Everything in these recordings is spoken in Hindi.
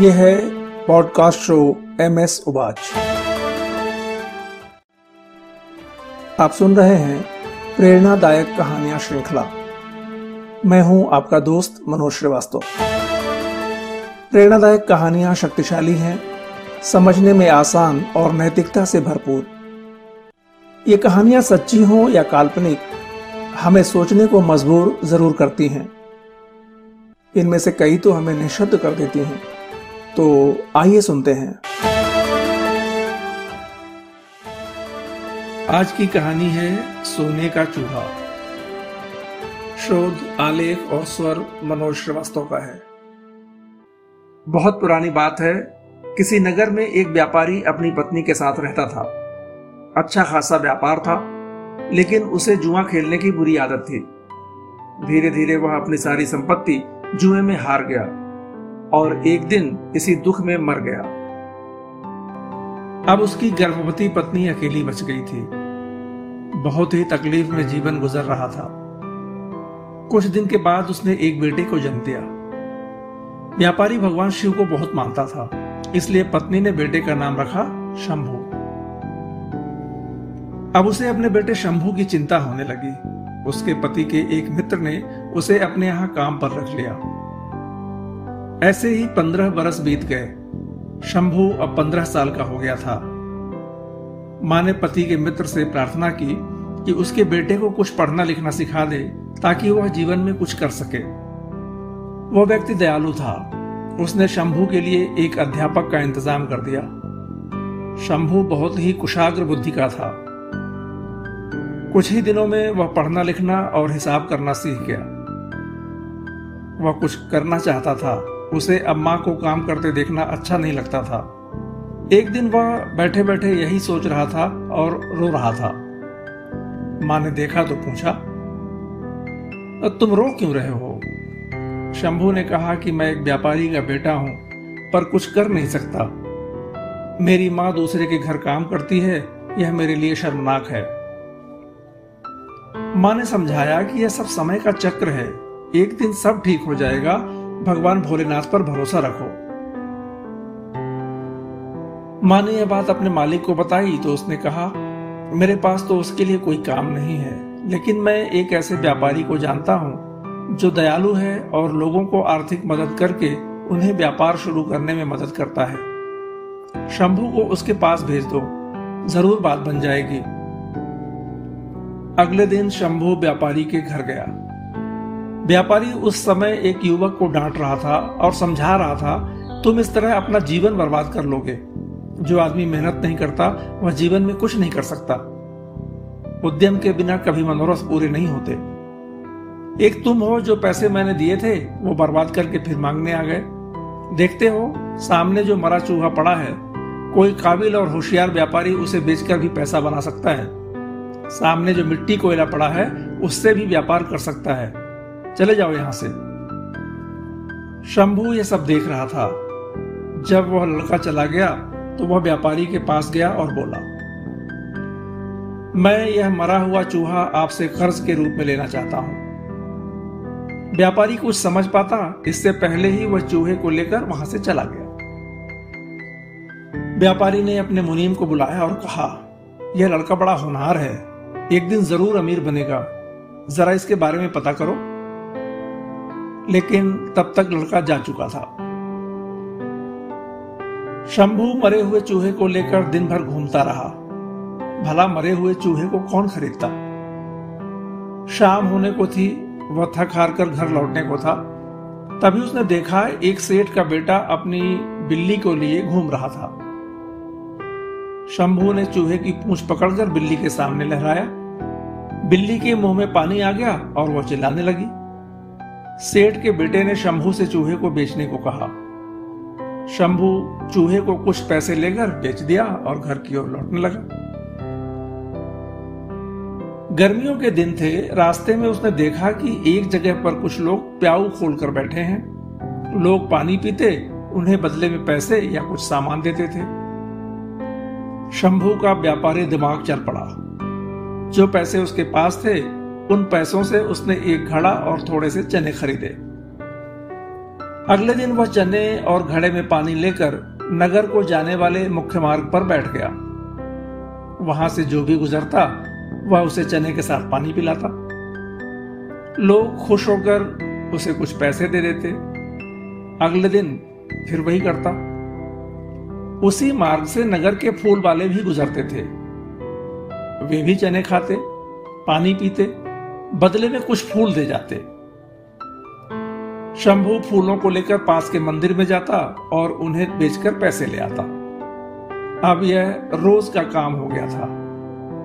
ये है पॉडकास्ट शो एम एस उबाच। आप सुन रहे हैं प्रेरणादायक कहानियाँ श्रृंखला। मैं हूँ आपका दोस्त मनोज श्रीवास्तव। प्रेरणादायक कहानियाँ शक्तिशाली हैं, समझने में आसान और नैतिकता से भरपूर। ये कहानियाँ सच्ची हों या काल्पनिक, हमें सोचने को मजबूर ज़रूर करती हैं। इनमें से कई तो हमें निशब्द कर देती हैं। तो आइए सुनते हैं। आज की कहानी है सोने का चूहा। शोध, आलेख और स्वर मनोज श्रीवास्तव का है। बहुत पुरानी बात है, किसी नगर में एक व्यापारी अपनी पत्नी के साथ रहता था। अच्छा खासा व्यापार था, लेकिन उसे जुआ खेलने की बुरी आदत थी। धीरे धीरे वह अपनी सारी संपत्ति जुए में हार गया। और एक दिन इसी दुख में मर गया। अब उसकी गर्भवती पत्नी अकेली बच गई थी। बहुत ही तकलीफ़ में जीवन गुजर रहा था। कुछ दिन के बाद उसने एक बेटे को जन्म दिया। व्यापारी भगवान शिव को बहुत मानता था, इसलिए पत्नी ने बेटे का नाम रखा शंभु। अब उसे अपने बेटे शंभु की चिंता होने लगी। उसके पति के एक मित्र ने उसे अपने यहाँ काम पर रख लिया। ऐसे ही पंद्रह बरस बीत गए। शंभु अब पंद्रह साल का हो गया था। माँ ने पति के मित्र से प्रार्थना की कि उसके बेटे को कुछ पढ़ना लिखना सिखा दे, ताकि वह जीवन में कुछ कर सके। वह व्यक्ति दयालु था। उसने शंभु के लिए एक अध्यापक का इंतज़ाम कर दिया। शंभु बहुत ही कुशाग्र बुद्धि का था। कुछ ही दिनों में वह पढ़ना लिखना और हिसाब करना सीख गया। वह कुछ करना चाहता था। उसे अब माँ को काम करते देखना अच्छा नहीं लगता था। एक दिन वह बैठे बैठे यही सोच रहा था और रो रहा था। माँ ने देखा तो पूछा, तुम रो क्यों रहे हो? शंभू ने कहा कि मैं एक व्यापारी का बेटा हूँ, पर कुछ कर नहीं सकता। मेरी माँ दूसरे के घर काम करती है, यह मेरे लिए शर्मनाक है। माँ ने समझाया कि यह सब समय का चक्र है, एक दिन सब ठीक हो जाएगा भगवान भोलेनाथ पर भरोसा रखो। माँ ने यह बात अपने मालिक को बताई तो उसने कहा, मेरे पास तो उसके लिए कोई काम नहीं है, लेकिन मैं एक ऐसे व्यापारी को जानता हूँ, जो दयालु है और लोगों को आर्थिक मदद करके उन्हें व्यापार शुरू करने में मदद करता है। शंभू को उसके पास भेज दो, ज़रूर बात बन जाएगी। अगले दिन शंभू व्यापारी के घर गया। व्यापारी उस समय एक युवक को डांट रहा था और समझा रहा था, तुम इस तरह अपना जीवन बर्बाद कर लोगे। जो आदमी मेहनत नहीं करता, वह जीवन में कुछ नहीं कर सकता। उद्यम के बिना कभी मनोरथ पूरे नहीं होते। एक तुम हो जो पैसे मैंने दिए थे, वो बर्बाद करके फिर मांगने आ गए। देखते हो, सामने जो मरा चूहा पड़ा है, कोई काबिल और होशियार व्यापारी उसे बेचकर भी पैसा बना सकता है। सामने जो मिट्टी कोयला पड़ा है, उससे भी व्यापार कर सकता है। चले जाओ यहाँ से। शंभू ये सब देख रहा था। जब वह लड़का चला गया तो वह व्यापारी के पास गया और बोला, मैं यह मरा हुआ चूहा आपसे कर्ज के रूप में लेना चाहता हूँ। व्यापारी कुछ समझ पाता, इससे पहले ही वह चूहे को लेकर वहाँ से चला गया। व्यापारी ने अपने मुनीम को बुलाया और कहा, यह लड़का बड़ा होनहार है। एक दिन ज़रूर अमीर बनेगा। जरा इसके बारे में पता करो। लेकिन तब तक लड़का जा चुका था। शंभू मरे हुए चूहे को लेकर दिन भर घूमता रहा। भला मरे हुए चूहे को कौन खरीदता? शाम होने को थी, वह थक हार कर घर लौटने को था। तभी उसने देखा एक सेठ का बेटा अपनी बिल्ली को लिए घूम रहा था। शंभू ने चूहे की पूंछ पकड़कर बिल्ली के सामने लहराया। बिल्ली के मुँह में पानी आ गया और वह चिल्लाने लगी। सेठ के बेटे ने शंभू से चूहे को बेचने को कहा। शंभू चूहे को कुछ पैसे लेकर बेच दिया और घर की ओर लौटने लगा। गर्मियों के दिन थे, रास्ते में उसने देखा कि एक जगह पर कुछ लोग प्याऊ खोलकर बैठे हैं। लोग पानी पीते, उन्हें बदले में पैसे या कुछ सामान देते थे। शंभू का व्यापारी दिमाग चल पड़ा। जो पैसे उसके पास थे उन पैसों से उसने एक घड़ा और थोड़े से चने खरीदे। अगले दिन वह चने और घड़े में पानी लेकर नगर को जाने वाले मुख्य मार्ग पर बैठ गया। वहाँ से जो भी गुजरता, वह उसे चने के साथ पानी पिलाता। लोग खुश होकर उसे कुछ पैसे दे देते। अगले दिन फिर वही करता। उसी मार्ग से नगर के फूल वाले भी गुजरते थे। वे भी चने खाते, पानी पीते। बदले में कुछ फूल दे जाते। शंभू फूलों को लेकर पास के मंदिर में जाता और उन्हें बेचकर पैसे ले आता। अब यह रोज का काम हो गया था।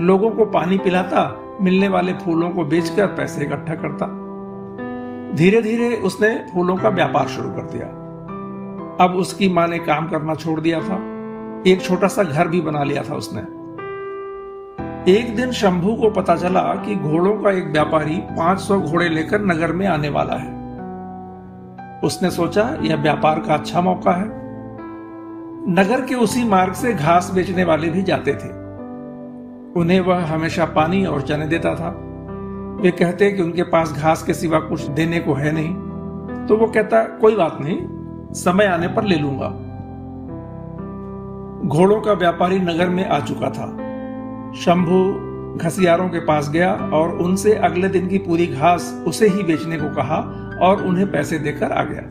लोगों को पानी पिलाता, मिलने वाले फूलों को बेचकर पैसे इकट्ठा करता। धीरे धीरे उसने फूलों का व्यापार शुरू कर दिया। अब उसकी माँ ने काम करना छोड़ दिया था। एक छोटा सा घर भी बना लिया था उसने। एक दिन शंभू को पता चला कि घोड़ों का एक व्यापारी 500 घोड़े लेकर नगर में आने वाला है। उसने सोचा, यह व्यापार का अच्छा मौका है। नगर के उसी मार्ग से घास बेचने वाले भी जाते थे। उन्हें वह हमेशा पानी और चने देता था। वे कहते कि उनके पास घास के सिवा कुछ देने को है नहीं। तो वो कहता, कोई बात नहीं, समय आने पर ले लूँगा। घोड़ों का व्यापारी नगर में आ चुका था। शंभू घसियारों के पास गया और उनसे अगले दिन की पूरी घास उसे ही बेचने को कहा और उन्हें पैसे देकर आ गया।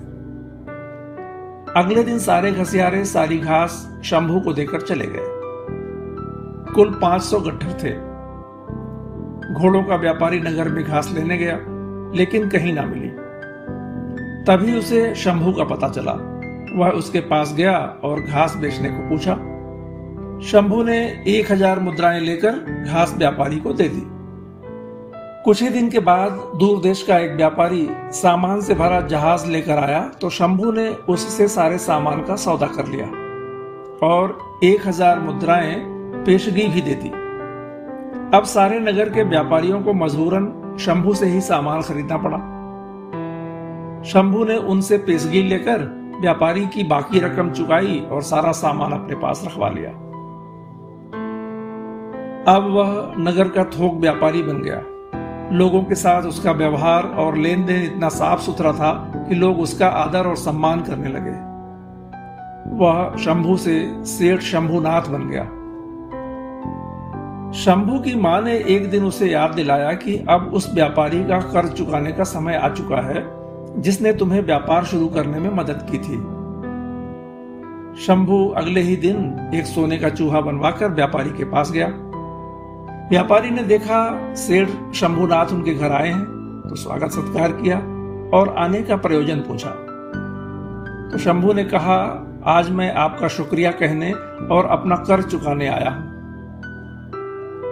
अगले दिन सारे घसियारे, सारी घास शंभू को देकर चले गए। कुल 500 गट्ठर थे। घोड़ों का व्यापारी नगर में घास लेने गया, लेकिन कहीं ना मिली। तभी उसे शंभू का पता चला। वह उसके पास गया और घास बेचने को पूछा शंभू ने एक हज़ार मुद्राएँ लेकर घास व्यापारी को दे दी। कुछ ही दिन के बाद दूर देश का एक व्यापारी सामान से भरा जहाज़ लेकर आया तो शंभू ने उससे सारे सामान का सौदा कर लिया और एक हज़ार मुद्राएँ पेशगी भी दे दी। अब सारे नगर के व्यापारियों को मजबूरन शंभू से ही सामान खरीदना पड़ा। शंभू ने उनसे पेशगी लेकर व्यापारी की बाकी रकम चुकाई और सारा सामान अपने पास रखवा लिया। अब वह नगर का थोक व्यापारी बन गया। लोगों के साथ उसका व्यवहार और लेन देन इतना साफ़ सुथरा था कि लोग उसका आदर और सम्मान करने लगे। वह शंभू से सेठ शंभुनाथ बन गया। शंभू की माँ ने एक दिन उसे याद दिलाया कि अब उस व्यापारी का कर्ज चुकाने का समय आ चुका है, जिसने तुम्हें व्यापार शुरू करने में मदद की थी। शंभू अगले ही दिन एक सोने का चूहा बनवाकर व्यापारी के पास गया। व्यापारी ने देखा सेठ शंभुनाथ उनके घर आए हैं तो स्वागत सत्कार किया और आने का प्रयोजन पूछा। तो शंभू ने कहा, आज मैं आपका शुक्रिया कहने और अपना कर चुकाने आया हूँ।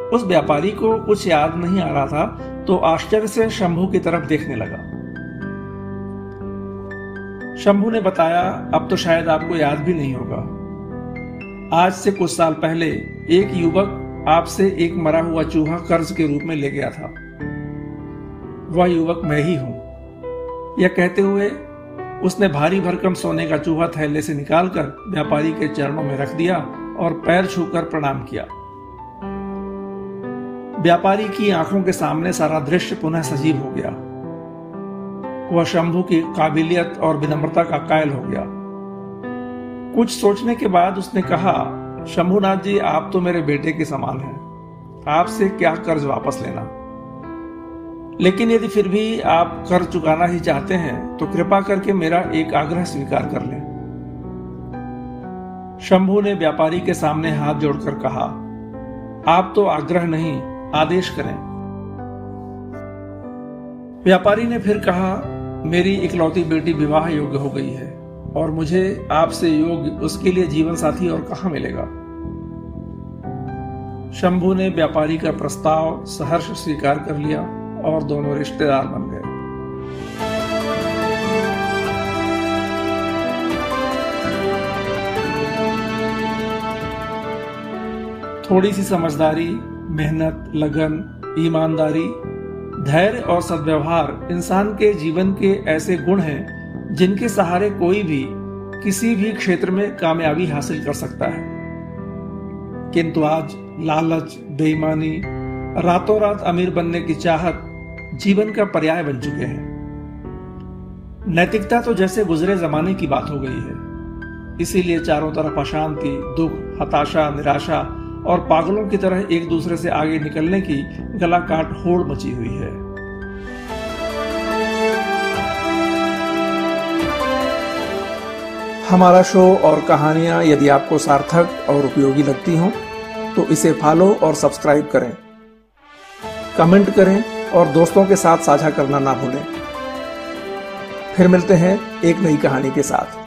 उस व्यापारी को कुछ याद नहीं आ रहा था तो आश्चर्य से शंभू की तरफ़ देखने लगा। शंभू ने बताया, अब तो शायद आपको याद भी नहीं होगा। आज से कुछ साल पहले एक युवक आपसे एक मरा हुआ चूहा कर्ज के रूप में ले गया था। वह युवक मैं ही हूँ। यह कहते हुए उसने भारी भरकम सोने का चूहा थैले से निकालकर व्यापारी के चरणों में रख दिया और पैर छूकर प्रणाम किया। व्यापारी की आँखों के सामने सारा दृश्य पुनः सजीव हो गया। वह शंभु की काबिलियत और विनम्रता का कायल हो गया। कुछ सोचने के बाद उसने कहा शंभुनाथ जी, आप तो मेरे बेटे के समान हैं। आपसे क्या कर्ज वापस लेना? लेकिन यदि फिर भी आप कर्ज चुकाना ही चाहते हैं तो कृपा करके मेरा एक आग्रह स्वीकार कर लें। शंभू ने व्यापारी के सामने हाथ जोड़कर कहा, आप तो आग्रह नहीं, आदेश करें। व्यापारी ने फिर कहा, मेरी इकलौती बेटी विवाह योग्य हो गई है। और मुझे आपसे योग्य उसके लिए जीवन साथी और कहा मिलेगा? शंभू ने व्यापारी का प्रस्ताव सहर्ष स्वीकार कर लिया और दोनों रिश्तेदार बन गए। थोड़ी सी समझदारी, मेहनत, लगन, ईमानदारी, धैर्य और सद्व्यवहार इंसान के जीवन के ऐसे गुण हैं जिनके सहारे कोई भी किसी भी क्षेत्र में कामयाबी हासिल कर सकता है। किंतु आज लालच, बेईमानी रातों रात अमीर बनने की चाहत जीवन का पर्याय बन चुके हैं। नैतिकता तो जैसे गुजरे जमाने की बात हो गई है। इसीलिए चारों तरफ़ अशांति, दुख, हताशा, निराशा और पागलों की तरह एक दूसरे से आगे निकलने की गला काट होड़ मची हुई है। हमारा शो और कहानियाँ यदि आपको सार्थक और उपयोगी लगती हों तो इसे फॉलो और सब्सक्राइब करें। कमेंट करें और दोस्तों के साथ साझा करना ना भूलें। फिर मिलते हैं एक नई कहानी के साथ।